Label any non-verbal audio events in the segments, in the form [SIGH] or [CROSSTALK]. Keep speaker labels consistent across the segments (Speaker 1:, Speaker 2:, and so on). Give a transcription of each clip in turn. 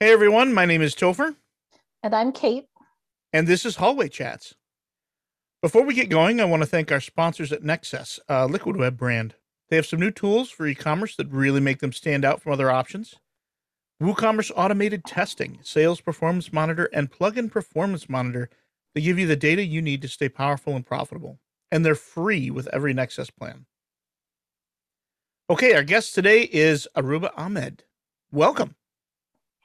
Speaker 1: Hey everyone, my name is Topher,
Speaker 2: And I'm Kate.
Speaker 1: and this is Hallway Chats. Before we get going, I want to thank our sponsors at Nexcess, a liquid web brand. They have some new tools for e-commerce that really make them stand out from other options. WooCommerce automated testing, sales performance monitor, and plugin performance monitor to give you the data you need to stay powerful and profitable. And they're free with every Nexcess plan. Okay, our guest today is Aruba Ahmed. Welcome.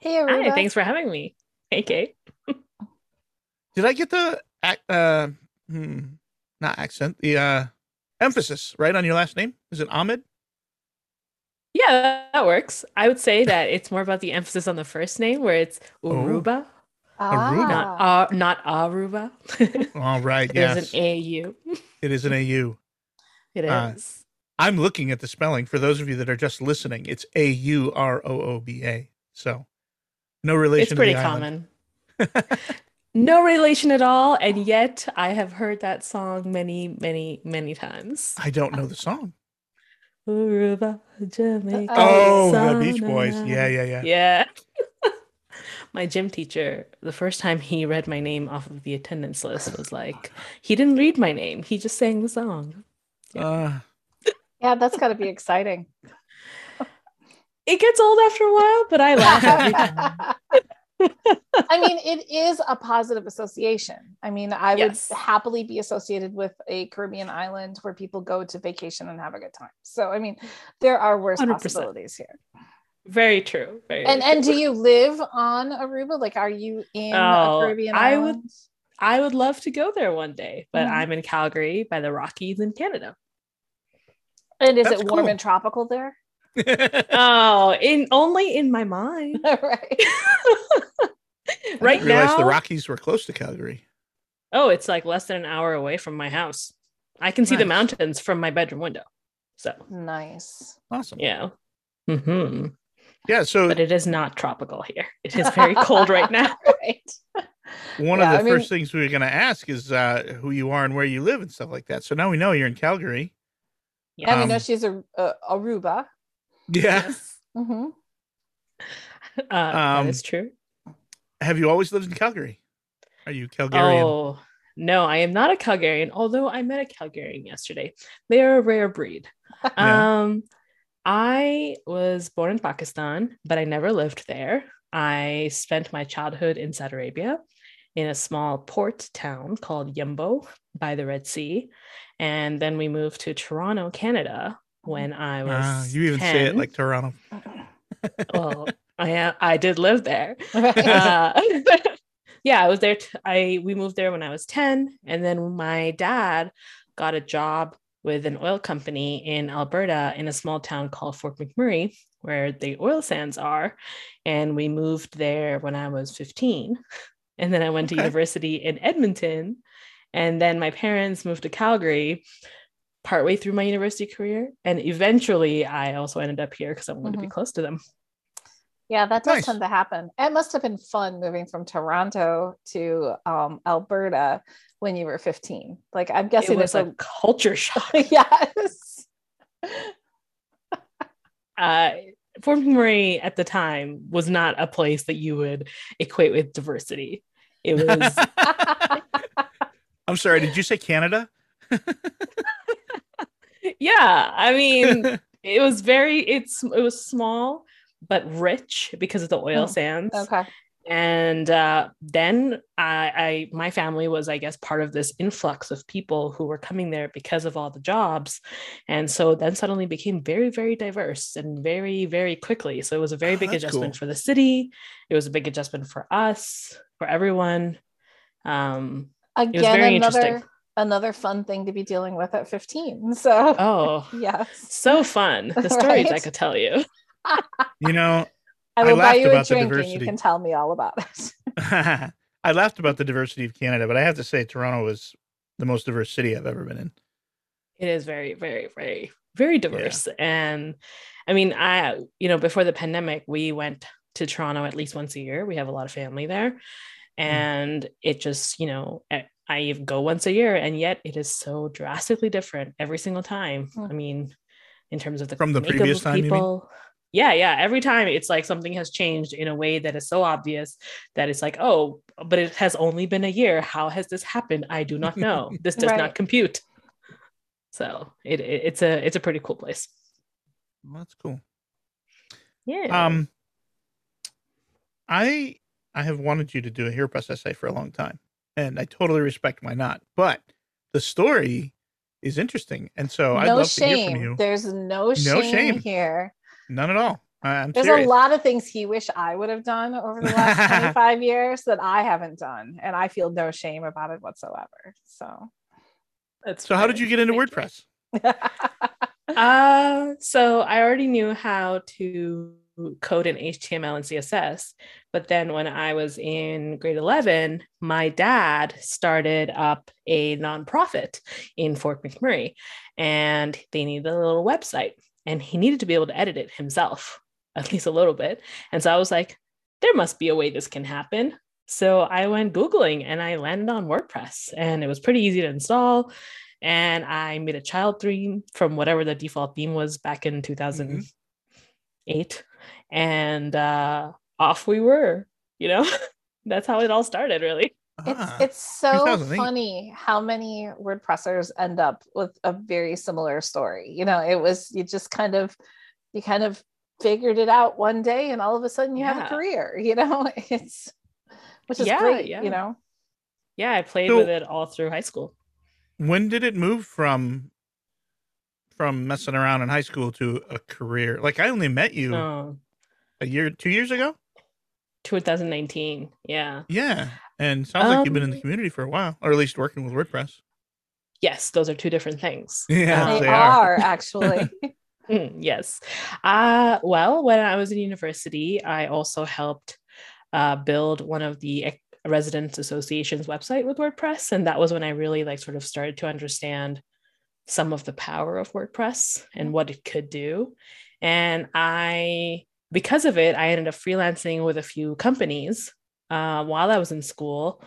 Speaker 2: Hey, Aruba.
Speaker 3: Hi, thanks for having me. Hey, Kate. [LAUGHS]
Speaker 1: Did I get the uh hmm, not accent, the uh emphasis right on your last name? Is it Ahmed?
Speaker 3: Yeah, that works. I would say that it's more about the emphasis on the first name, where it's
Speaker 1: Oh.
Speaker 3: Aurooba,
Speaker 2: Ah.
Speaker 3: not uh, not Aruba. [LAUGHS]
Speaker 1: All right,
Speaker 3: There's
Speaker 1: yes.
Speaker 3: an AU.
Speaker 1: It is an AU.
Speaker 3: It is. [LAUGHS]
Speaker 1: Uh, I'm looking at the spelling for those of you that are just listening. It's A U R O O B A. So no relation
Speaker 3: it's
Speaker 1: to
Speaker 3: pretty
Speaker 1: the
Speaker 3: common. [LAUGHS] no relation at all, and yet I have heard that song many, many, many times.
Speaker 1: I don't know the song.
Speaker 3: Aruba, Jamaica.
Speaker 1: Oh, the Beach Boys. Yeah, yeah, yeah.
Speaker 3: Yeah. [LAUGHS] my gym teacher, the first time he read my name off of the attendance list was like, he didn't read my name. He just sang the song.
Speaker 1: Uh,
Speaker 2: Yeah, that's got to be exciting.
Speaker 3: It gets old after a while, but I laugh. [LAUGHS]
Speaker 2: I mean, it is a positive association. I mean, I would happily be associated with a Caribbean island where people go to vacation and have a good time. So, I mean, there are worse
Speaker 3: 100%.
Speaker 2: possibilities here.
Speaker 3: Very true. Very
Speaker 2: And
Speaker 3: true.
Speaker 2: and do you live on Aruba? Like, are you in
Speaker 3: Oh,
Speaker 2: a Caribbean
Speaker 3: I would- I would love to go there one day, but
Speaker 2: Mhm.
Speaker 3: I'm in Calgary by the Rockies in Canada.
Speaker 2: And is
Speaker 1: That's
Speaker 2: it warm
Speaker 1: cool.
Speaker 2: and tropical there? [LAUGHS]
Speaker 3: Oh, in only in my mind. [LAUGHS] [LAUGHS]
Speaker 2: right.
Speaker 1: I
Speaker 3: right
Speaker 1: didn't realize
Speaker 3: now.
Speaker 1: the Rockies were close to Calgary.
Speaker 3: Oh, it's like less than an hour away from my house. I can see the mountains from my bedroom window. So,
Speaker 2: Nice.
Speaker 1: Awesome.
Speaker 3: yeah. hmm
Speaker 1: Yeah. So
Speaker 3: But it is not tropical here. It is very cold right now.
Speaker 2: right.
Speaker 1: one
Speaker 2: Yeah,
Speaker 1: of the
Speaker 2: I mean-
Speaker 1: first things we were going to ask is uh, who you are and where you live and stuff like that. So now we know you're in Calgary.
Speaker 2: And we know
Speaker 1: Um,
Speaker 2: she's a, a Aruba.
Speaker 1: Yeah.
Speaker 2: hmm
Speaker 3: Uh,
Speaker 1: Um,
Speaker 3: is true.
Speaker 1: Have you always lived in Calgary? Are you Calgarian?
Speaker 3: Oh, no, I am not a Calgarian, although I met a Calgarian yesterday. They are a rare breed. [LAUGHS]
Speaker 1: Yeah.
Speaker 3: Um, I was born in Pakistan, but I never lived there. I spent my childhood in Saudi Arabia in a small port town called Yanbu by the Red Sea. And then we moved to Toronto, Canada when I was.
Speaker 1: Ah, you even say it like Toronto.
Speaker 3: well, I, I did live there. [LAUGHS] Uh, [LAUGHS] yeah, I was there. T- I we moved there when I was ten, and then my dad got a job with an oil company in Alberta in a small town called Fort McMurray, where the oil sands are, and we moved there when I was fifteen, and then I went to university in Edmonton, and then my parents moved to Calgary. Partway through my university career, and eventually I also ended up here because I wanted to be
Speaker 2: Mhm.
Speaker 3: close to them.
Speaker 2: Yeah, that does
Speaker 1: Nice.
Speaker 2: tend to happen. It must have been fun moving from Toronto to um, Alberta when you were 15. Like, I'm guessing
Speaker 3: It
Speaker 2: guessing
Speaker 3: was
Speaker 2: it's
Speaker 3: a culture [LAUGHS] shock.
Speaker 2: yes. [LAUGHS]
Speaker 3: uh, Fort McMurray at the time was not a place that you would equate with diversity. It was [LAUGHS]
Speaker 1: I'm sorry. Did you say Canada?
Speaker 3: Yeah, I mean, [LAUGHS] it was very it's it was small but rich because of the oil
Speaker 2: Hmm,
Speaker 3: sands.
Speaker 2: okay.
Speaker 3: And uh, then I, I, my family was, I guess, part of this influx of people who were coming there because of all the jobs, and so then suddenly became very, very diverse and very, very quickly. So it was a very
Speaker 1: Oh,
Speaker 3: big adjustment
Speaker 1: cool.
Speaker 3: for the city. It was a big adjustment for us, for everyone. Um,
Speaker 2: Again,
Speaker 3: very
Speaker 2: another
Speaker 3: interesting.
Speaker 2: Another fun thing to be dealing with at 15. [LAUGHS] So,
Speaker 3: oh,
Speaker 2: yes.
Speaker 3: so fun! The [LAUGHS] stories I could tell you.
Speaker 1: You know,
Speaker 2: I
Speaker 1: I
Speaker 2: will buy
Speaker 1: laughed
Speaker 2: you a
Speaker 1: about the
Speaker 2: drink and you can tell me all about it. [LAUGHS]
Speaker 1: I laughed about the diversity of Canada, but I have to say Toronto was the most diverse city I've ever been in.
Speaker 3: it is very very very very diverse and i mean i you know before the pandemic we went to toronto at least once a year we have a lot of family there hmm. and it just you know I- i go once a year and yet it is so drastically different every single time
Speaker 2: Hmm.
Speaker 3: i mean in terms of the
Speaker 1: From the previous time,
Speaker 3: people yeah, yeah. Every time it's like something has changed in a way that is so obvious that it's like, oh, but it has only been a year. How has this happened? I do not know. [LAUGHS] This does
Speaker 2: Right.
Speaker 3: not compute. So it, it it's a it's a pretty cool place.
Speaker 1: Well, that's cool.
Speaker 3: Yeah.
Speaker 1: Um, I I have wanted you to do a HeroPress essay for a long time, and I totally respect why not. But the story is interesting, and so I'd
Speaker 2: no
Speaker 1: love to hear from you.
Speaker 2: There's no shame,
Speaker 1: shame.
Speaker 2: here.
Speaker 1: None at all. I- I'm
Speaker 2: There's
Speaker 1: serious.
Speaker 2: a lot of things he wish I would have done over the last [LAUGHS] 25 years that I haven't done, and I feel no shame about it whatsoever. So,
Speaker 3: That's
Speaker 1: So, how did you get into
Speaker 3: Thank.
Speaker 1: WordPress? [LAUGHS]
Speaker 3: Uh, so I already knew how to code in HTML and CSS, but then when I was in grade 11, my dad started up a nonprofit in Fort McMurray and they needed a little website and he needed to be able to edit it himself, [LAUGHS] at least a little bit. And so I was like, there must be a way this can happen. So I went Googling and I landed on WordPress and it was pretty easy to install and I made a child theme from whatever the default theme was back in mm-hmm. 2008. And uh, off we were, you know, [LAUGHS] that's how it all started, really.
Speaker 2: it's
Speaker 1: Ah,
Speaker 2: it's so funny how many WordPressers end up with a very similar story. You know, it was you just kind of you kind of figured it out one day, and all of a sudden you have a career. [LAUGHS] You know, it's which is
Speaker 3: Yeah,
Speaker 2: great.
Speaker 3: yeah.
Speaker 2: You know,
Speaker 3: Yeah, I played
Speaker 1: So-
Speaker 3: with it all through high school.
Speaker 1: when did it move from from messing around in high school to a career? Like I only met you
Speaker 3: Oh,
Speaker 1: a year, two years ago.
Speaker 3: 2019. Yeah.
Speaker 1: Yeah, and sounds like you've been in the
Speaker 3: Um,
Speaker 1: community for a while, or at least working with WordPress.
Speaker 3: Yes, those are two different things. [LAUGHS]
Speaker 1: Yeah,
Speaker 3: Um,
Speaker 2: they,
Speaker 1: they
Speaker 2: are,
Speaker 1: are. [LAUGHS]
Speaker 2: actually. [LAUGHS]
Speaker 3: Mm, yes. Uh, well, when I was in university, I also helped uh, build one of the residents association's website with WordPress, and that was when I really like sort of started to understand some of the power of WordPress and what it could do. And I, because of it, I ended up freelancing with a few companies uh, while I was in school,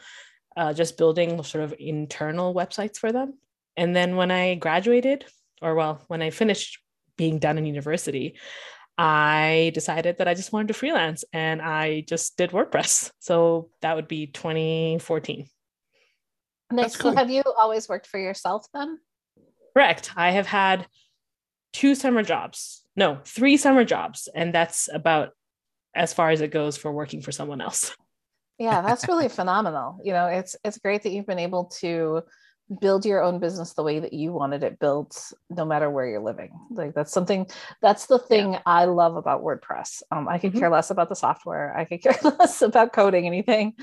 Speaker 3: uh, just building sort of internal websites for them. And then when I graduated, or well, when I finished being done in university, I decided that I just wanted to freelance and I just did WordPress. So that would be 2014.
Speaker 2: Nice.
Speaker 1: That's
Speaker 2: So have you always worked for yourself then?
Speaker 3: Correct. I have had two summer jobs. No, three summer jobs. And that's about as far as it goes for working for someone else.
Speaker 2: Yeah, that's really [LAUGHS] phenomenal. You know, it's it's great that you've been able to build your own business the way that you wanted it built no matter where you're living. Like that's something that's the thing I love about WordPress. Um, I could
Speaker 3: Mhm.
Speaker 2: care less about the software. I could [LAUGHS] care less about coding anything,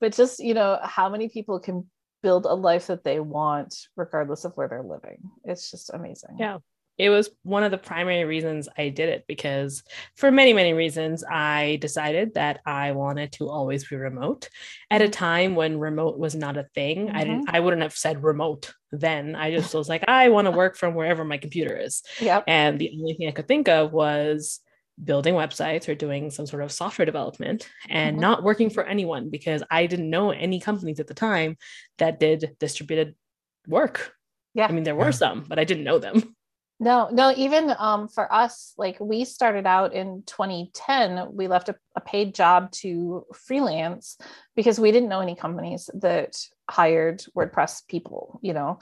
Speaker 2: but just, you know, how many people can build a life that they want regardless of where they're living. It's just amazing.
Speaker 3: Yeah. It was one of the primary reasons I did it because, for many, many reasons, I decided that I wanted to always be remote at a time when remote was not a thing. I didn't, mm-hmm. I wouldn't have said remote then. I just was like, I want to work from wherever my computer is. [LAUGHS]
Speaker 2: Yep.
Speaker 3: And the only thing I could think of was building websites or doing some sort of software development and
Speaker 2: Mhm.
Speaker 3: not working for anyone because I didn't know any companies at the time that did distributed work.
Speaker 2: Yeah.
Speaker 3: I mean, there were
Speaker 1: Yeah.
Speaker 3: some, but I didn't know them.
Speaker 2: No, no, even um, for us, like we started out in 2010, we left a, a paid job to freelance because we didn't know any companies that hired WordPress people, you know.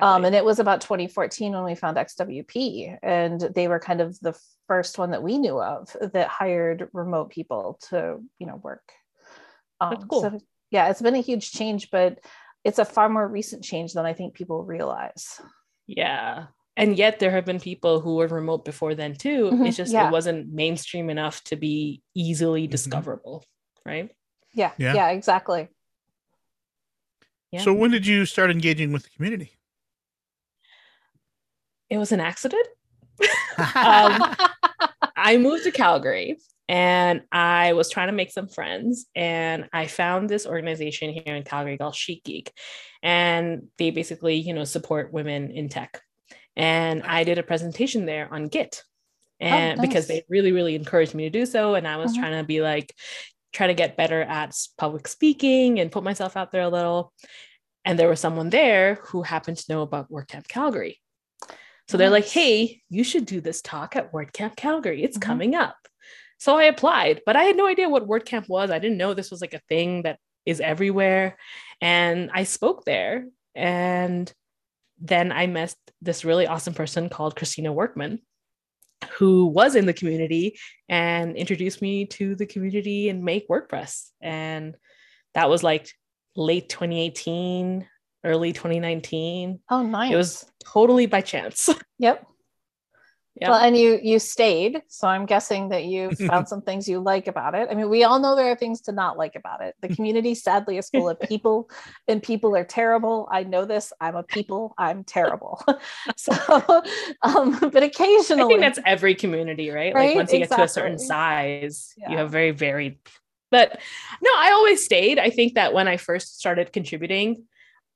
Speaker 2: Um, and it was about 2014 when we found XWP, and they were kind of the first one that we knew of that hired remote people to, you know, work. Um,
Speaker 3: That's cool.
Speaker 2: So, yeah, it's been a huge change, but it's a far more recent change than I think people realize.
Speaker 3: Yeah. And yet there have been people who were remote before then too.
Speaker 2: Mhm,
Speaker 3: It's just
Speaker 2: yeah.
Speaker 3: it wasn't mainstream enough to be easily
Speaker 1: Mhm.
Speaker 3: discoverable, right?
Speaker 2: Yeah,
Speaker 1: Yeah.
Speaker 2: yeah, exactly.
Speaker 3: Yeah.
Speaker 1: So when did you start engaging with the community?
Speaker 3: It was an accident. [LAUGHS] Um, I moved to Calgary and I was trying to make some friends. And I found this organization here in Calgary called Chic Geek. And they basically, you know, support women in tech. And I did a presentation there on Git. And because
Speaker 2: nice.
Speaker 3: they really, really encouraged me to do so. And I was
Speaker 2: Mhm.
Speaker 3: trying to be like, try to get better at public speaking and put myself out there a little. And there was someone there who happened to know about WordCamp Calgary. So they're like, hey, you should do this talk at WordCamp Calgary. It's
Speaker 2: Mhm.
Speaker 3: coming up. So I applied, but I had no idea what WordCamp was. I didn't know this was like a thing that is everywhere. And I spoke there. And then I met this really awesome person called Christina Workman, who was in the community and introduced me to the community and make WordPress. And that was like late 2018, early 2019.
Speaker 2: Oh, nice.
Speaker 3: It was totally by chance. [LAUGHS]
Speaker 2: Yep.
Speaker 3: Yeah.
Speaker 2: Well, and you you stayed, so I'm guessing that you [LAUGHS] found some things you like about it. I mean, we all know there are things to not like about it. The community, sadly, is full of [LAUGHS] people, and people are terrible. I know this. I'm a people. I'm terrible. [LAUGHS] so, um, but occasionally, I
Speaker 3: think that's every community, right?
Speaker 2: Right?
Speaker 3: Like once you get to a certain
Speaker 2: Exactly.
Speaker 3: size, you have very varied. But no, I always stayed. I think that when I first started contributing,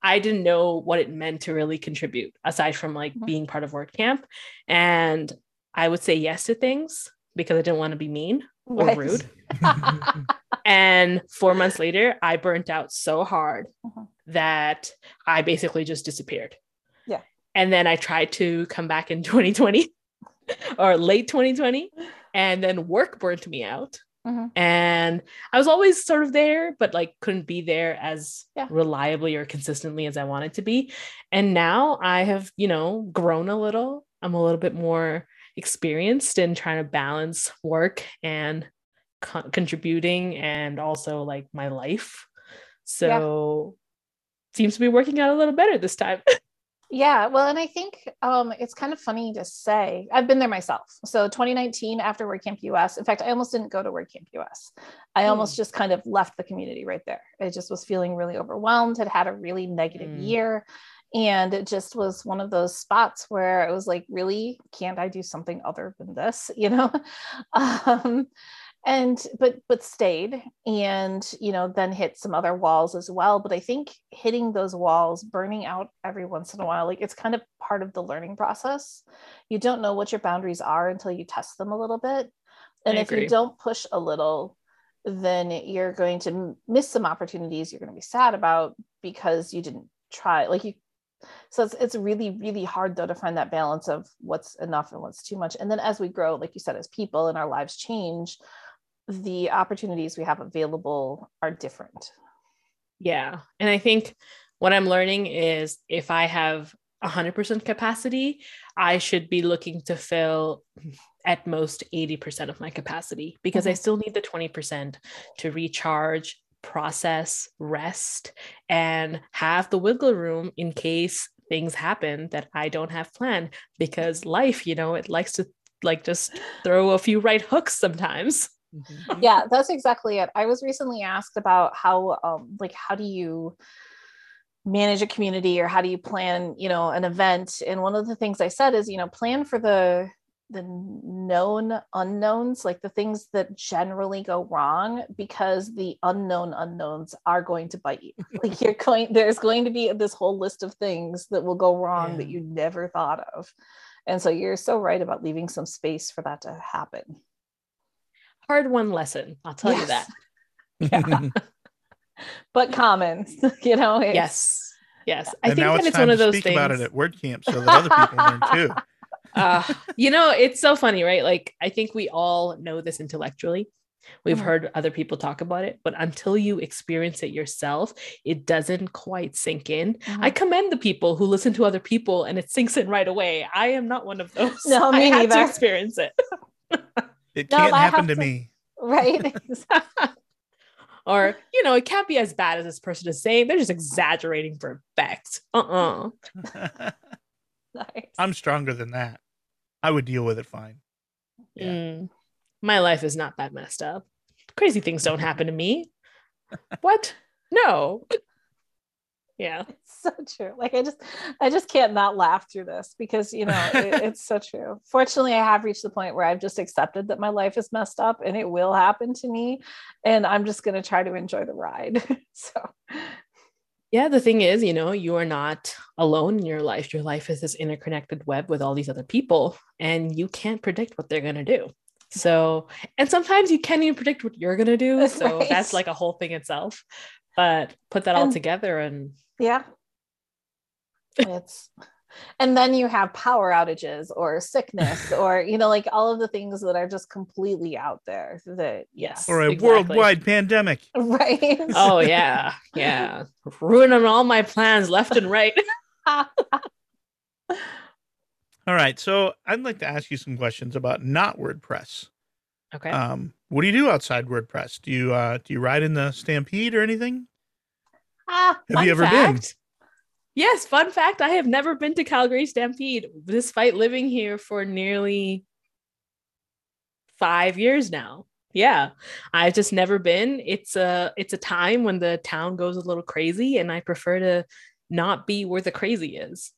Speaker 3: I didn't know what it meant to really contribute aside from like
Speaker 2: Mhm.
Speaker 3: being part of WordCamp. And I would say yes to things because I didn't want to be mean or
Speaker 2: Right.
Speaker 3: rude. [LAUGHS] And four months later, I burnt out so hard
Speaker 2: Mhm.
Speaker 3: that I basically just disappeared.
Speaker 2: Yeah.
Speaker 3: And then I tried to come back in 2020 [LAUGHS] or late 2020, and then work burnt me out.
Speaker 2: Mhm.
Speaker 3: And I was always sort of there, but like couldn't be there as
Speaker 2: Yeah.
Speaker 3: reliably or consistently as I wanted to be. And now I have, you know, grown a little. I'm a little bit more experienced in trying to balance work and con- contributing and also like my life. So seems to be working out a little better this time. [LAUGHS]
Speaker 2: Yeah, well, and I think um, it's kind of funny to say. I've been there myself. So 2019, after WordCamp US, in fact, I almost didn't go to WordCamp US. I
Speaker 3: Hmm.
Speaker 2: almost just kind of left the community right there. I just was feeling really overwhelmed, had had a really negative
Speaker 3: Mm.
Speaker 2: year. And it just was one of those spots where I was like, really, can't I do something other than this? [LAUGHS] You know? [LAUGHS] um, and but but stayed and you know then hit some other walls as well. But i think hitting those walls burning out every once in a while like it's kind of part of the learning process. You don't know what your boundaries are until you test them a little bit. And
Speaker 3: I
Speaker 2: if
Speaker 3: agree.
Speaker 2: you don't push a little then you're going to miss some opportunities you're going to be sad about because you didn't try like you so it's, it's really really hard though to find that balance of what's enough and what's too much. And then as we grow like you said as people and our lives change the opportunities we have available are different
Speaker 3: Yeah. And I think what I'm learning is if I have 100% capacity, I should be looking to fill at most 80% of my capacity because I
Speaker 2: Mhm.
Speaker 3: still need the 20% to recharge, process, rest, and have the wiggle room in case things happen that I don't have planned because life, you know, it likes to like just throw a few right hooks sometimes.
Speaker 2: Yeah that's exactly it. I was recently asked about how um like how do you manage a community or how do you plan you know an event? And one of the things i said is you know plan for the the known unknowns like the things that generally go wrong because the unknown unknowns are going to bite you. [LAUGHS] Like you're going there's going to be this whole list of things that will go wrong that you never thought of. And so you're so right about leaving some space for that to happen
Speaker 3: Hard one lesson, I'll tell you that. [LAUGHS]
Speaker 2: yeah [LAUGHS] but common [LAUGHS] you know it's-
Speaker 3: Yes. Yes. I
Speaker 1: and
Speaker 3: think that
Speaker 1: it's
Speaker 3: it's
Speaker 1: time
Speaker 3: one of
Speaker 1: to
Speaker 3: those
Speaker 1: speak
Speaker 3: things.
Speaker 1: about it at WordCamp so that other people learn too.
Speaker 3: uh, you know, it's so funny, right? Like, I think we all know this intellectually. We've
Speaker 2: Mhm.
Speaker 3: heard other people talk about it, but until you experience it yourself, it doesn't quite sink in. I
Speaker 2: Mhm.
Speaker 3: commend the people who listen to other people and it sinks in right away. I am not one of those.
Speaker 2: No, me
Speaker 3: I had
Speaker 2: neither.
Speaker 3: to experience it.
Speaker 1: It
Speaker 2: No,
Speaker 1: can't
Speaker 2: I
Speaker 1: happen to
Speaker 2: to-
Speaker 1: me. [LAUGHS]
Speaker 2: right [LAUGHS] [LAUGHS]
Speaker 3: or, you know, it can't be as bad as this person is saying. They're just exaggerating for effect. Uh-uh.
Speaker 2: nice.
Speaker 1: I'm stronger than that. I would deal with it fine. Yeah.
Speaker 3: Mm, my life is not that messed up. Crazy things don't happen to me. what? No. Yeah. [LAUGHS]
Speaker 2: It's so true. Like I just, I just can't not laugh through this because you know it, [LAUGHS] it's so true. Fortunately, I have reached the point where I've just accepted that my life is messed up and it will happen to me, and I'm just going to try to enjoy the ride. [LAUGHS] so
Speaker 3: Yeah. The thing is, you know, you are not alone in your life. Your life is this interconnected web with all these other people, and you can't predict what they're going to do. So, and sometimes you can't even predict what you're going to do. So
Speaker 2: Right.
Speaker 3: that's like a whole thing itself. But put that all together and
Speaker 2: yeah, it's and then you have power outages or sickness [LAUGHS] or you know like all of the things that are just completely out there that
Speaker 3: Yes.
Speaker 1: Or a
Speaker 3: exactly.
Speaker 1: worldwide pandemic. [LAUGHS]
Speaker 2: right
Speaker 3: Oh yeah, yeah. Ruining all my plans left and right. [LAUGHS]
Speaker 1: All right. So I'd like to ask you some questions about not WordPress.
Speaker 3: Okay.
Speaker 1: Um, what do you do outside WordPress? Do you uh do you ride in the Stampede or anything?
Speaker 2: ah,
Speaker 1: Have you ever been?
Speaker 3: Yes, fun fact. I have never been to Calgary Stampede, despite living here for nearly five years now. Yeah, I've just never been. It's a it's a time when the town goes a little crazy, and I prefer to not be where the crazy is.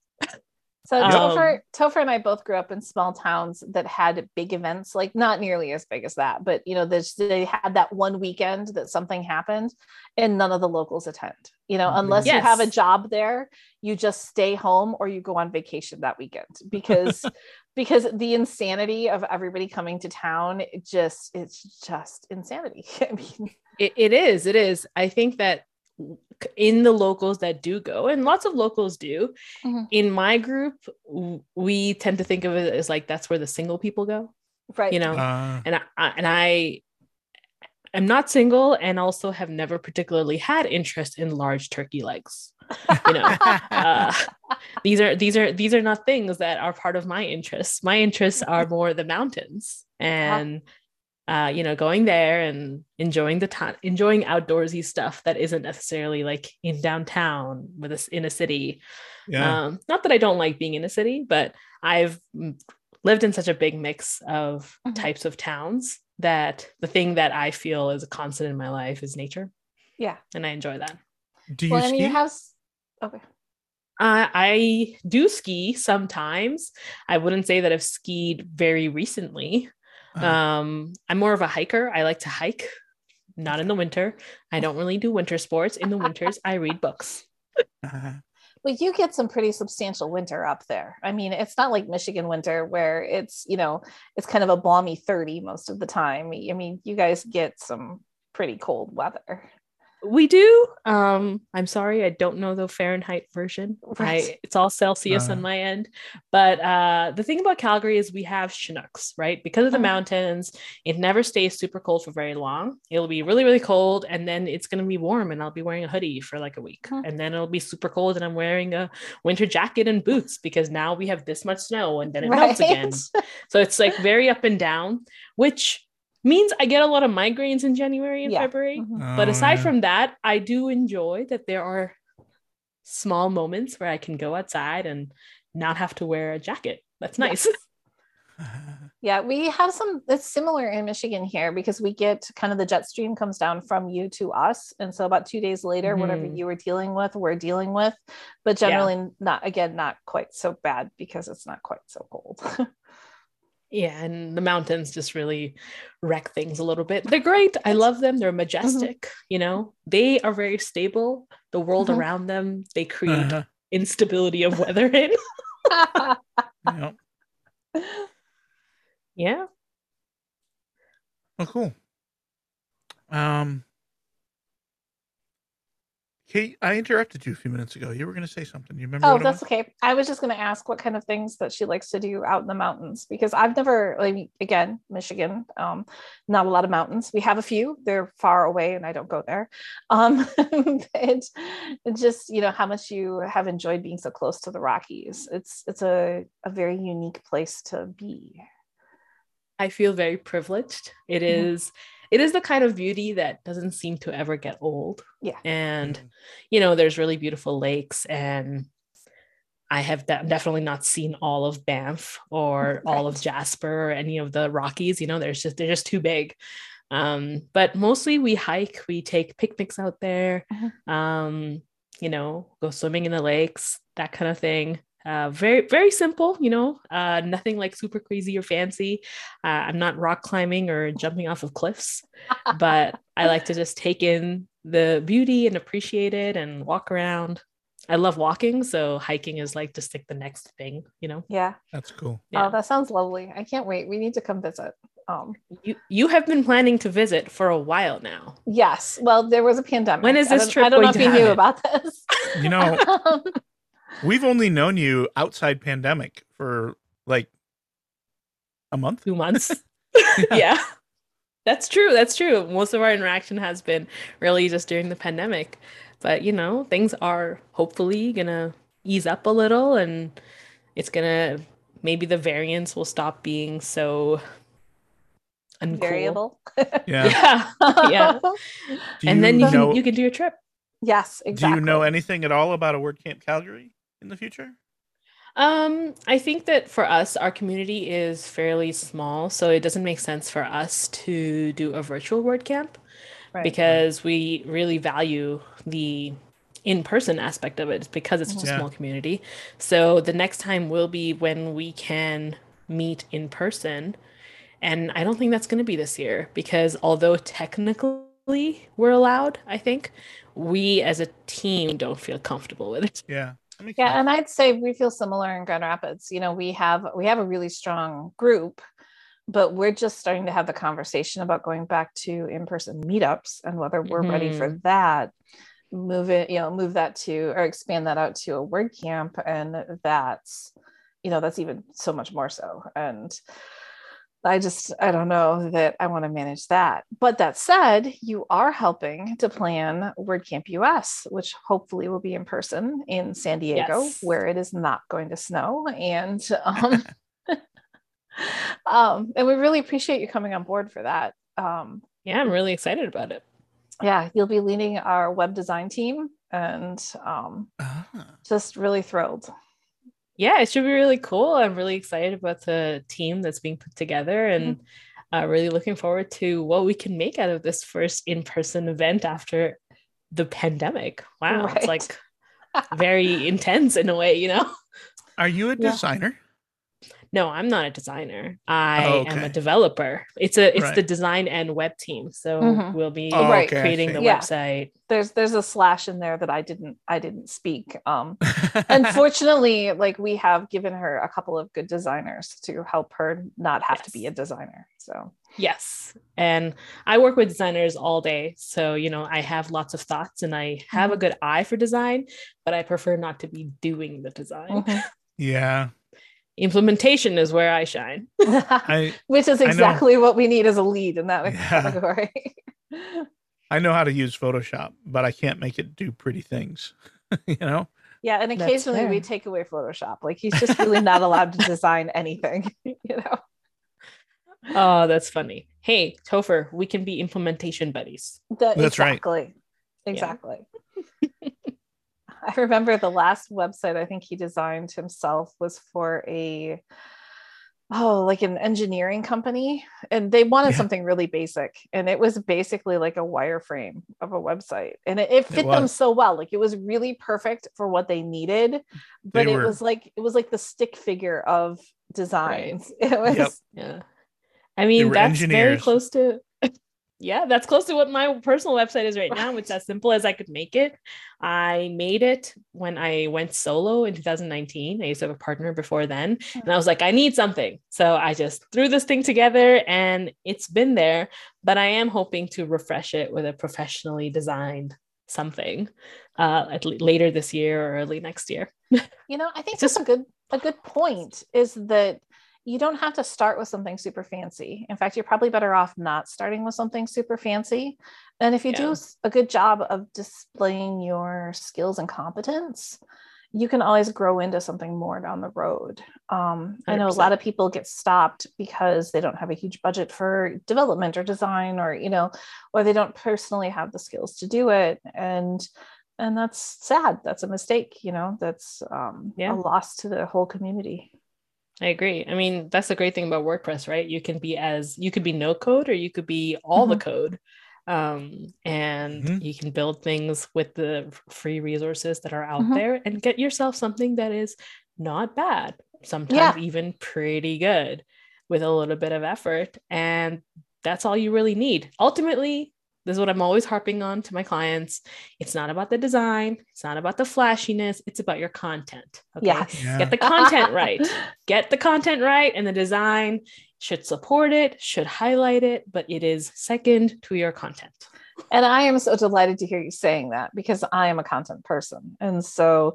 Speaker 2: So
Speaker 3: Um,
Speaker 2: Topher, Topher and I both grew up in small towns that had big events, like not nearly as big as that, but you know, they had that one weekend that something happened and none of the locals attend. You know,
Speaker 1: Mhm.
Speaker 2: unless you have a job there, you just stay home or you go on vacation that weekend [LAUGHS] because because the insanity of everybody coming to town, it just it's just insanity. [LAUGHS] I mean,
Speaker 3: It, it is. It is. I think that in the locals that do go, and lots of locals do,
Speaker 2: Mhm.
Speaker 3: in my group, we tend to think of it as like that's where the single people go.
Speaker 2: right.
Speaker 3: You know,
Speaker 1: Uh,
Speaker 3: and I, I and I am not single and also have never particularly had interest in large turkey legs. You know, [LAUGHS] uh, these are these are these are not things that are part of my interests. My interests are more the mountains and uh, you know going there and enjoying the time, enjoying outdoorsy stuff that isn't necessarily like in downtown with us in a city.
Speaker 1: yeah.
Speaker 3: Um, not that I don't like being in a city, but I've lived in such a big mix of
Speaker 2: Mhm.
Speaker 3: types of towns that the thing that I feel is a constant in my life is nature,
Speaker 2: yeah.
Speaker 3: and I enjoy that.
Speaker 1: do you
Speaker 2: Well, and
Speaker 1: ski?
Speaker 2: you have s- okay.
Speaker 3: Uh, I do ski sometimes. I wouldn't say that I've skied very recently. [LAUGHS] Um, I'm more of a hiker. I like to hike, not in the winter. I don't really do winter sports. In the winters, I read books.
Speaker 2: Well, you get some pretty substantial winter up there. I mean, it's not like Michigan winter where it's, you know, it's kind of a balmy 30 most of the time. I mean, you guys get some pretty cold weather.
Speaker 3: We do. Um, I'm sorry, I don't know the Fahrenheit version.
Speaker 2: Right.
Speaker 3: I, it's all Celsius
Speaker 1: Uh.
Speaker 3: on my end. But uh, the thing about Calgary is we have Chinooks, right? Because of the
Speaker 2: Mhm.
Speaker 3: mountains, it never stays super cold for very long. It'll be really, really cold, and then it's going to be warm, and I'll be wearing a hoodie for like a week.
Speaker 2: Mhm.
Speaker 3: And then it'll be super cold, and I'm wearing a winter jacket and boots because now we have this much snow, and then it melts again. So it's like very up and down, which means I get a lot of migraines in January and
Speaker 2: Yeah.
Speaker 3: February.
Speaker 2: Mhm.
Speaker 3: But
Speaker 1: oh,
Speaker 3: aside
Speaker 1: yeah.
Speaker 3: from that, I do enjoy that there are small moments where I can go outside and not have to wear a jacket. That's
Speaker 2: Yeah.
Speaker 3: nice. [LAUGHS] [LAUGHS]
Speaker 2: Yeah, we have some it's similar in Michigan here because we get kind of the jet stream comes down from you to us. And so about two days later, whatever
Speaker 3: Mhm.
Speaker 2: you were dealing with, we're dealing with, but
Speaker 3: Yeah.
Speaker 2: generally not again, not quite so bad because it's not quite so cold. [LAUGHS]
Speaker 3: yeah, and the mountains just really wreck things a little bit. They're great. I love them. They're majestic, you know. They are very stable. The world
Speaker 2: Mhm.
Speaker 3: around them, they create
Speaker 1: Uh-huh.
Speaker 3: instability of weather [LAUGHS] in.
Speaker 1: Yeah.
Speaker 3: yeah.
Speaker 1: Oh, cool. Um, Kate, I interrupted you a few minutes ago. You were going to say something. You remember?
Speaker 2: Oh,
Speaker 1: what
Speaker 2: that's
Speaker 1: was?
Speaker 2: okay. I was just going to ask what kind of things that she likes to do out in the mountains because I've never, like, again, Michigan, um, not a lot of mountains. We have a few. They're far away, and I don't go there. Um, [LAUGHS] but just you know how much you have enjoyed being so close to the Rockies. It's it's a a very unique place to be.
Speaker 3: I feel very privileged. It is it is the kind of beauty that doesn't seem to ever get old.
Speaker 2: Yeah.
Speaker 3: And
Speaker 1: Mhm.
Speaker 3: you know, there's really beautiful lakes and I have de- definitely not seen all of Banff or [LAUGHS] all of Jasper or any of the Rockies, you know, there's just they're just too big. Um, but mostly we hike, we take picnics out there,
Speaker 2: Mhm.
Speaker 3: um, you know, go swimming in the lakes, that kind of thing. Uh, very, very simple, you know, uh, nothing like super crazy or fancy. Uh, I'm not rock climbing or jumping off of cliffs, but I like to just take in the beauty and appreciate it and walk around. I love walking, so hiking is like just like the next thing, you know.
Speaker 2: Yeah.
Speaker 1: That's cool.
Speaker 3: Yeah.
Speaker 2: Oh, that sounds lovely. I can't wait. We need to come visit. Um,
Speaker 3: You you have been planning to visit for a while now.
Speaker 2: yes. Well, there was a pandemic.
Speaker 3: When is this
Speaker 2: don't-
Speaker 3: trip
Speaker 2: I don't know if you knew
Speaker 3: happen?
Speaker 2: about this.
Speaker 1: You know,
Speaker 2: Um, [LAUGHS]
Speaker 1: We've only known you outside pandemic for like a month.
Speaker 3: Two months. [LAUGHS] [LAUGHS] yeah. That's true. That's true. Most of our interaction has been really just during the pandemic. But, you know, things are hopefully going to ease up a little and it's going to maybe the variants will stop being so uncool.
Speaker 2: Variable.
Speaker 1: Yeah. [LAUGHS]
Speaker 3: Yeah. yeah.
Speaker 1: Do
Speaker 3: And then you
Speaker 1: know,
Speaker 3: can you can do a trip.
Speaker 2: yes, exactly.
Speaker 1: Do you know anything at all about a WordCamp Calgary in the future?
Speaker 3: Um, I think that for us, our community is fairly small, so it doesn't make sense for us to do a virtual WordCamp
Speaker 2: Right.
Speaker 3: because we really value the in-person aspect of it because it's such a
Speaker 1: Yeah.
Speaker 3: small community. So the next time will be when we can meet in person. And I don't think that's going to be this year because although technically we're allowed, I think we as a team don't feel comfortable with it.
Speaker 1: Yeah.
Speaker 2: Yeah
Speaker 1: sense.
Speaker 2: and i'd say we feel similar in grand rapids. You know we have we have a really strong group but we're just starting to have the conversation about going back to in-person meetups and whether we're ready for mm-hmm. that move it you know move that to or expand that out to a word camp and that's you know that's even so much more so. And I just, I don't know that I want to manage that. But that said, you are helping to plan WordCamp US, which hopefully will be in person in San Diego,
Speaker 3: Yes.
Speaker 2: where it is not going to snow. And [LAUGHS] um, [LAUGHS] um, and we really appreciate you coming on board for that. Um,
Speaker 3: Yeah, I'm really excited about it.
Speaker 2: yeah, you'll be leading our web design team, and um,
Speaker 1: Ah.
Speaker 2: just really thrilled.
Speaker 3: Yeah, it should be really cool. I'm really excited about the team that's being put together and uh, really looking forward to what we can make out of this first in person event after the pandemic. Wow,
Speaker 2: Right.
Speaker 3: it's like very intense in a way, you know?
Speaker 1: Are you a
Speaker 2: Yeah.
Speaker 1: Designer?
Speaker 3: No, I'm not a designer. I
Speaker 1: Oh,
Speaker 3: am a developer. It's a it's
Speaker 1: Right.
Speaker 3: the design and web team. So
Speaker 2: Mhm.
Speaker 3: we'll be
Speaker 1: Oh,
Speaker 2: Right.
Speaker 3: creating the
Speaker 2: Yeah.
Speaker 3: website.
Speaker 2: There's there's a slash in there that I didn't I didn't speak. Um, [LAUGHS] unfortunately like we have given her a couple of good designers to help her not have to be a designer so
Speaker 3: Yes. And I work with designers all day. So, you know, I have lots of thoughts and I have a
Speaker 2: Mhm.
Speaker 3: good eye for design, but I prefer not to be doing the design.
Speaker 2: Mhm.
Speaker 1: yeah.
Speaker 3: Implementation is where I shine. [LAUGHS]
Speaker 1: I
Speaker 2: which is exactly what we need as a lead in that
Speaker 1: Yeah.
Speaker 2: category
Speaker 1: I know how to use Photoshop, but I can't make it do pretty things. [LAUGHS] you know?
Speaker 2: yeah and occasionally we take away photoshop like he's just really not allowed to [LAUGHS] design anything you know
Speaker 3: Oh, that's funny. Hey, Topher, we can be implementation buddies.
Speaker 2: The-
Speaker 1: That's right.
Speaker 2: exactly exactly i remember the last website i think he designed himself was for a oh like an engineering company. And they wanted
Speaker 1: Yeah.
Speaker 2: something really basic. And it was basically like a wireframe of a website. And it, it fit them so well. Like it was really perfect for what they needed. But
Speaker 1: They
Speaker 2: it
Speaker 1: were-
Speaker 2: was like it was like the stick figure of designs. [LAUGHS] It was
Speaker 1: Yep.
Speaker 3: Yeah. I mean,
Speaker 1: were
Speaker 3: that's very close to Yeah, that's close to what my personal website is right now. It's as simple as I could make it. I made it when I went solo in 2019. I used to have a partner before then. And I was like, I need something. So I just threw this thing together and it's been there. But I am hoping to refresh it with a professionally designed something uh, at l- later this year or early next year. [LAUGHS]
Speaker 2: you know i think
Speaker 3: It's just-
Speaker 2: a good a good point is that you don't have to start with something super fancy. In fact you're probably better off not starting with something super fancy. And if you do a good job of displaying your skills and competence you can always grow into something more down the road. Um, i know a lot of people get stopped because they don't have a huge budget for development or design or you know or they don't personally have the skills to do it. And and that's sad. That's a mistake you know that's um,
Speaker 3: Yeah.
Speaker 2: a loss to the whole community
Speaker 3: I agree. I mean, that's the great thing about WordPress, right? You can be as you could be no code or you could be all the code. Um, and
Speaker 1: Mhm.
Speaker 3: you can build things with the free resources that are out
Speaker 2: Mhm.
Speaker 3: there and get yourself something that is not bad, sometimes even pretty good with a little bit of effort. And that's all you really need. Ultimately, this is what I'm always harping on to my clients. It's not about the design, it's not about the flashiness, it's about your content. Okay.
Speaker 2: yes
Speaker 1: Yeah.
Speaker 3: Get the [LAUGHS] content right get the content right and the design should support it should highlight it but it is second to your content
Speaker 2: And I am so delighted to hear you saying that because I am a content person. And so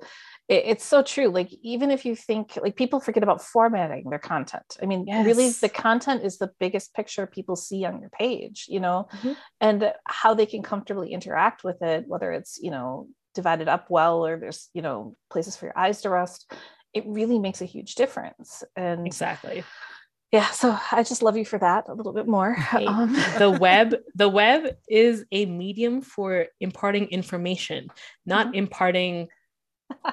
Speaker 2: it, it's so true like even if you think like people forget about formatting their content i mean really the content is the biggest picture people see on your page you know
Speaker 3: Mhm.
Speaker 2: and how they can comfortably interact with it whether it's you know divided up well or there's you know places for your eyes to rest it really makes a huge difference and
Speaker 3: Exactly.
Speaker 2: yeah so i just love you for that a little bit more
Speaker 3: Hey, [LAUGHS]
Speaker 2: um,
Speaker 3: the [LAUGHS] web the web is a medium for imparting information not
Speaker 2: Mhm.
Speaker 3: imparting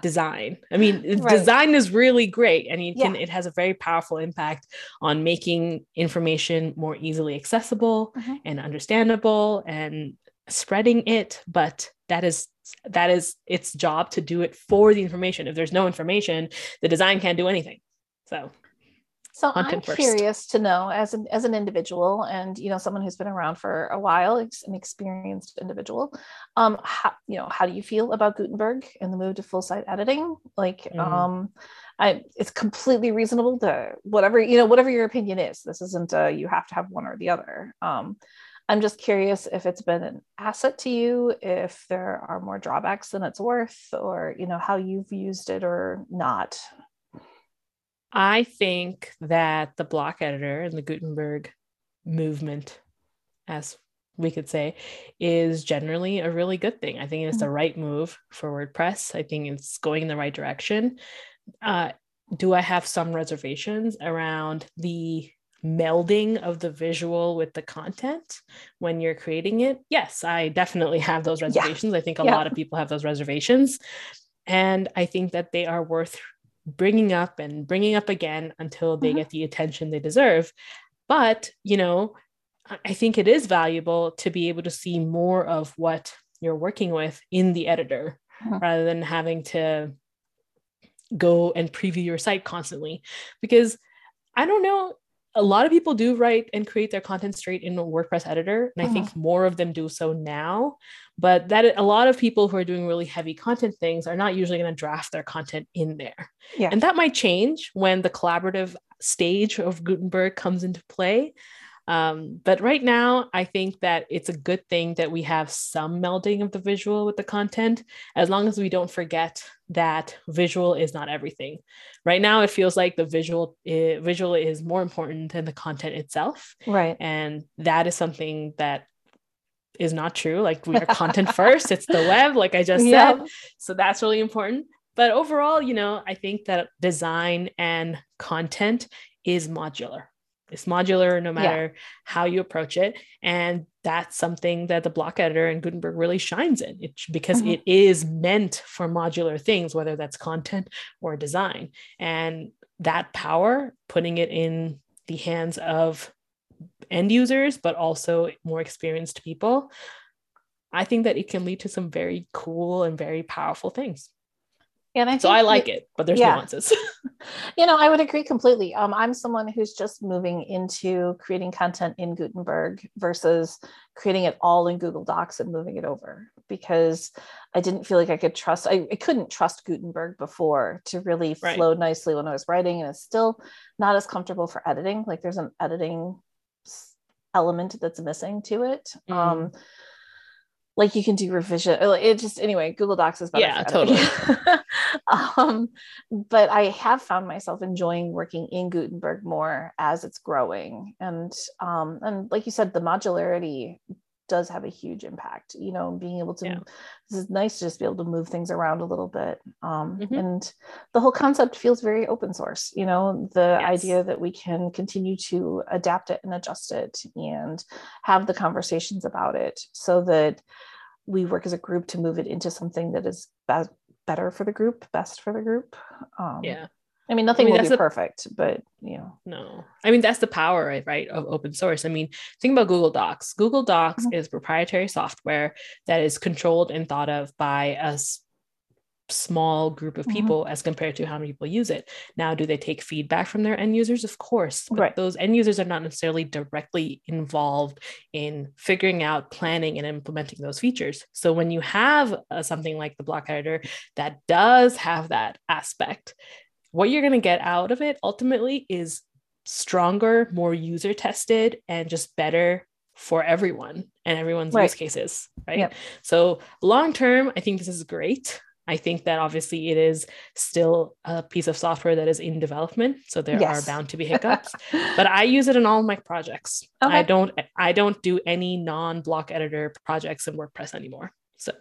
Speaker 3: design i mean [LAUGHS]
Speaker 2: Right.
Speaker 3: design is really great and you can
Speaker 2: Yeah.
Speaker 3: it has a very powerful impact on making information more easily accessible
Speaker 2: Mhm.
Speaker 3: and understandable and spreading it but that is that is its job to do it for the information if there's no information the design can't do anything so
Speaker 2: So I'm
Speaker 3: first.
Speaker 2: curious to know, as an as an individual, and you know, someone who's been around for a while, an experienced individual, um, how you know, how do you feel about Gutenberg and the move to full site editing? Like,
Speaker 3: Mhm.
Speaker 2: um, I it's completely reasonable to whatever you know, whatever your opinion is. This isn't uh you have to have one or the other. Um, I'm just curious if it's been an asset to you, if there are more drawbacks than it's worth, or you know, how you've used it or not.
Speaker 3: I think that the block editor and the Gutenberg movement, as we could say, is generally a really good thing. I think it's the right move for WordPress. I think it's going in the right direction. Uh, do I have some reservations around the melding of the visual with the content when you're creating it? Yes, I definitely have those reservations. I think a
Speaker 2: Yeah.
Speaker 3: lot of people have those reservations. And I think that they are worth bringing up and bringing up again until they
Speaker 2: Mhm.
Speaker 3: get the attention they deserve. But, you know, I think it is valuable to be able to see more of what you're working with in the editor
Speaker 2: Mhm.
Speaker 3: rather than having to go and preview your site constantly. Because I don't know, a lot of people do write and create their content straight in a WordPress editor. And I think uh-huh. more of them do so now. But that a lot of people who are doing really heavy content things are not usually going to draft their content in there.
Speaker 2: Yeah.
Speaker 3: And that might change when the collaborative stage of Gutenberg comes into play. Um, but right now, I think that it's a good thing that we have some melding of the visual with the content, as long as we don't forget that visual is not everything. Right now, it feels like the visual eh, visual is more important than the content itself,
Speaker 2: Right.
Speaker 3: and that is something that is not true. Like we are content [LAUGHS] first; it's the web, like I just
Speaker 2: Yeah.
Speaker 3: said. So that's really important. But overall, you know, I think that design and content is modular. It's modular no matter how you approach it. And that's something that the block editor and Gutenberg really shines in it, because
Speaker 2: Mhm.
Speaker 3: it is meant for modular things, whether that's content or design. And that power, putting it in the hands of end users, but also more experienced people, I think that it can lead to some very cool and very powerful things.
Speaker 2: And I
Speaker 3: So I like it, but there's
Speaker 2: yeah.
Speaker 3: nuances. [LAUGHS]
Speaker 2: You know, I would agree completely. Um, I'm someone who's just moving into creating content in Gutenberg versus creating it all in Google Docs and moving it over because I didn't feel like I could trust, I, I couldn't trust Gutenberg before to really
Speaker 3: Right.
Speaker 2: flow nicely when I was writing. And it's still not as comfortable for editing. Like there's an editing element that's missing to it.
Speaker 3: Mm.
Speaker 2: Um, like you can do revision uh, it just anyway google docs is better
Speaker 3: Yeah,
Speaker 2: totally [LAUGHS] um but i have found myself enjoying working in gutenberg more as it's growing and um and like you said the modularity does have a huge impact you know being able to
Speaker 3: Yeah.
Speaker 2: this is nice to just be able to move things around a little bit um
Speaker 3: Mhm.
Speaker 2: and the whole concept feels very open source you know the
Speaker 3: Yes.
Speaker 2: idea that we can continue to adapt it and adjust it and have the conversations about it so that we work as a group to move it into something that is be- better for the group best for the group um
Speaker 3: yeah.
Speaker 2: i mean nothing
Speaker 3: mean,
Speaker 2: will be
Speaker 3: the-
Speaker 2: perfect but you know
Speaker 3: No, I mean, that's the power, right, of open source. I mean, think about Google Docs. Google Docs
Speaker 2: Mhm.
Speaker 3: is proprietary software that is controlled and thought of by a s- small group of
Speaker 2: Mhm.
Speaker 3: people as compared to how many people use it. Now, do they take feedback from their end users? Of course, but
Speaker 2: Right.
Speaker 3: those end users are not necessarily directly involved in figuring out, planning, and implementing those features. So when you have uh, something like the block editor that does have that aspect, what you're going to get out of it ultimately is stronger, more user tested, and just better for everyone and everyone's
Speaker 2: Right.
Speaker 3: use cases. Right.
Speaker 2: Yep.
Speaker 3: So, long term, I think this is great. I think that obviously it is still a piece of software that is in development, so there
Speaker 2: Yes.
Speaker 3: are bound to be hiccups. but I use it in all my projects.
Speaker 2: Okay.
Speaker 3: I don't I don't do any non-block editor projects in WordPress anymore. So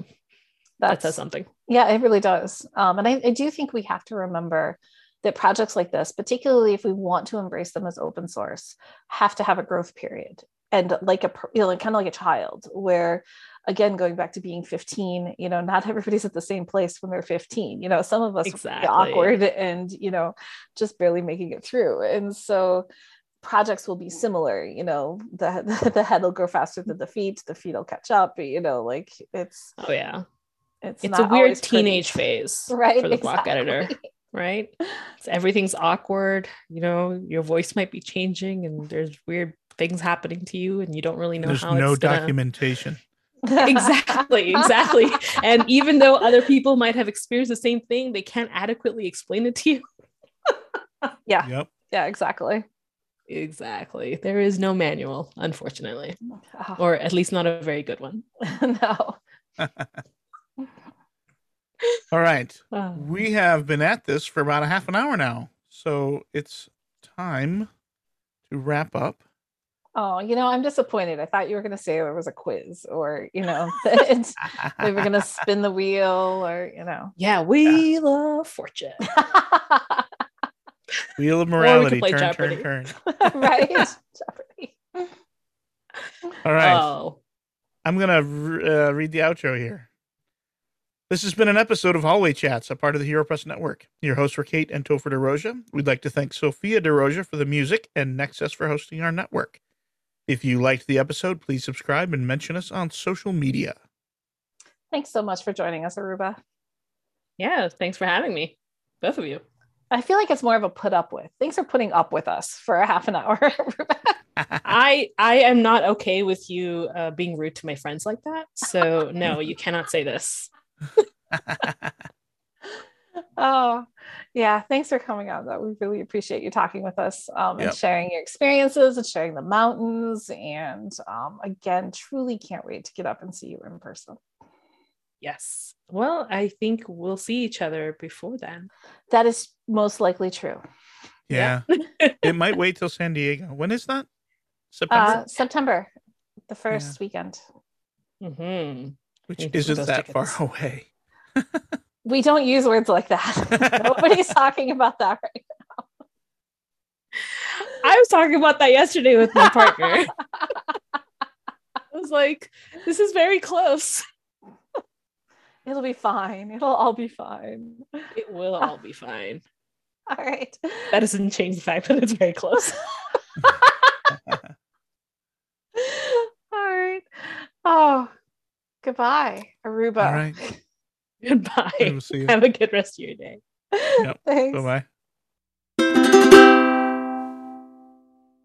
Speaker 3: that says something.
Speaker 2: Yeah, it really does. Um, and I, I do think we have to remember that projects like this, particularly if we want to embrace them as open source, have to have a growth period. And like a, you know, kind of like a child, where again, going back to being 15, you know, not everybody's at the same place when they're 15. You know, some of us
Speaker 3: Exactly.
Speaker 2: awkward and, you know, just barely making it through. And so projects will be similar, you know, [LAUGHS] the, the head will grow faster than the feet, the feet will catch up, you know, like it's,
Speaker 3: Oh yeah.
Speaker 2: it's,
Speaker 3: It's a weird
Speaker 2: always pretty.
Speaker 3: teenage phase [LAUGHS]
Speaker 2: right?
Speaker 3: for the block editor. right? So everything's awkward. You know, your voice might be changing, and there's weird things happening to you, and you don't really know
Speaker 1: There's
Speaker 3: how
Speaker 1: no
Speaker 3: it's gonna-
Speaker 1: documentation. [LAUGHS] [LAUGHS]
Speaker 3: exactly, exactly. and even though other people might have experienced the same thing, they can't adequately explain it to you.
Speaker 2: yeah,
Speaker 1: Yep.
Speaker 2: yeah, exactly.
Speaker 3: Exactly. There is no manual, unfortunately,
Speaker 2: Oh,
Speaker 3: or at least not a very good one. [LAUGHS]
Speaker 2: no.
Speaker 1: All right.
Speaker 3: Uh,
Speaker 1: We have been at this for about a half an hour now. So it's time to wrap up.
Speaker 2: Oh, you know, I'm disappointed. I thought you were going to say there was a quiz or, you know, [LAUGHS] [LAUGHS] that we were going to spin the wheel or, you know.
Speaker 3: yeah, Wheel of Fortune. [LAUGHS]
Speaker 1: Wheel of morality. Turn,
Speaker 3: Jeopardy.
Speaker 1: turn, turn.
Speaker 2: right? Jeopardy.
Speaker 1: All right.
Speaker 3: Oh,
Speaker 1: I'm going to uh, read the outro here. This has been an episode of Hallway Chats, a part of the HeroPress Network. Your hosts were Kate and Topher DeRosia. We'd like to thank Sophia DeRosia for the music and Nexcess for hosting our network. If you liked the episode, please subscribe and mention us on social media.
Speaker 2: Thanks so much for joining us, Aurooba.
Speaker 3: yeah. Thanks for having me, both of you.
Speaker 2: I feel like it's more of a put up with. Thanks for putting up with us for a half an hour. [LAUGHS] [LAUGHS]
Speaker 3: I I am not okay with you uh, being rude to my friends like that. So no, you cannot say this. [LAUGHS]
Speaker 2: Oh, yeah. Thanks for coming on. That we really appreciate you talking with us um,
Speaker 1: Yep.
Speaker 2: and sharing your experiences and sharing the mountains. And um, again, truly can't wait to get up and see you in person.
Speaker 3: Yes. Well, I think we'll see each other before then.
Speaker 2: That is most likely true.
Speaker 1: yeah. [LAUGHS] it might wait till San Diego. When is that? September?
Speaker 2: Uh, September, the first weekend.
Speaker 3: hmm
Speaker 1: Which isn't that
Speaker 3: tickets.
Speaker 1: far away. [LAUGHS]
Speaker 2: We don't use words like that. [LAUGHS] Nobody's talking about that right now.
Speaker 3: I was talking about that yesterday with my partner. [LAUGHS] I was like, this is very close.
Speaker 2: It'll be fine. It'll all be fine.
Speaker 3: It will all be fine. [LAUGHS]
Speaker 2: All right.
Speaker 3: That doesn't change the fact that it's very close.
Speaker 2: All right. Oh, goodbye, Aurooba.
Speaker 1: All right.
Speaker 3: Goodbye.
Speaker 1: We'll see you. [LAUGHS]
Speaker 3: Have a good rest of your day.
Speaker 2: Thanks.
Speaker 1: Bye bye.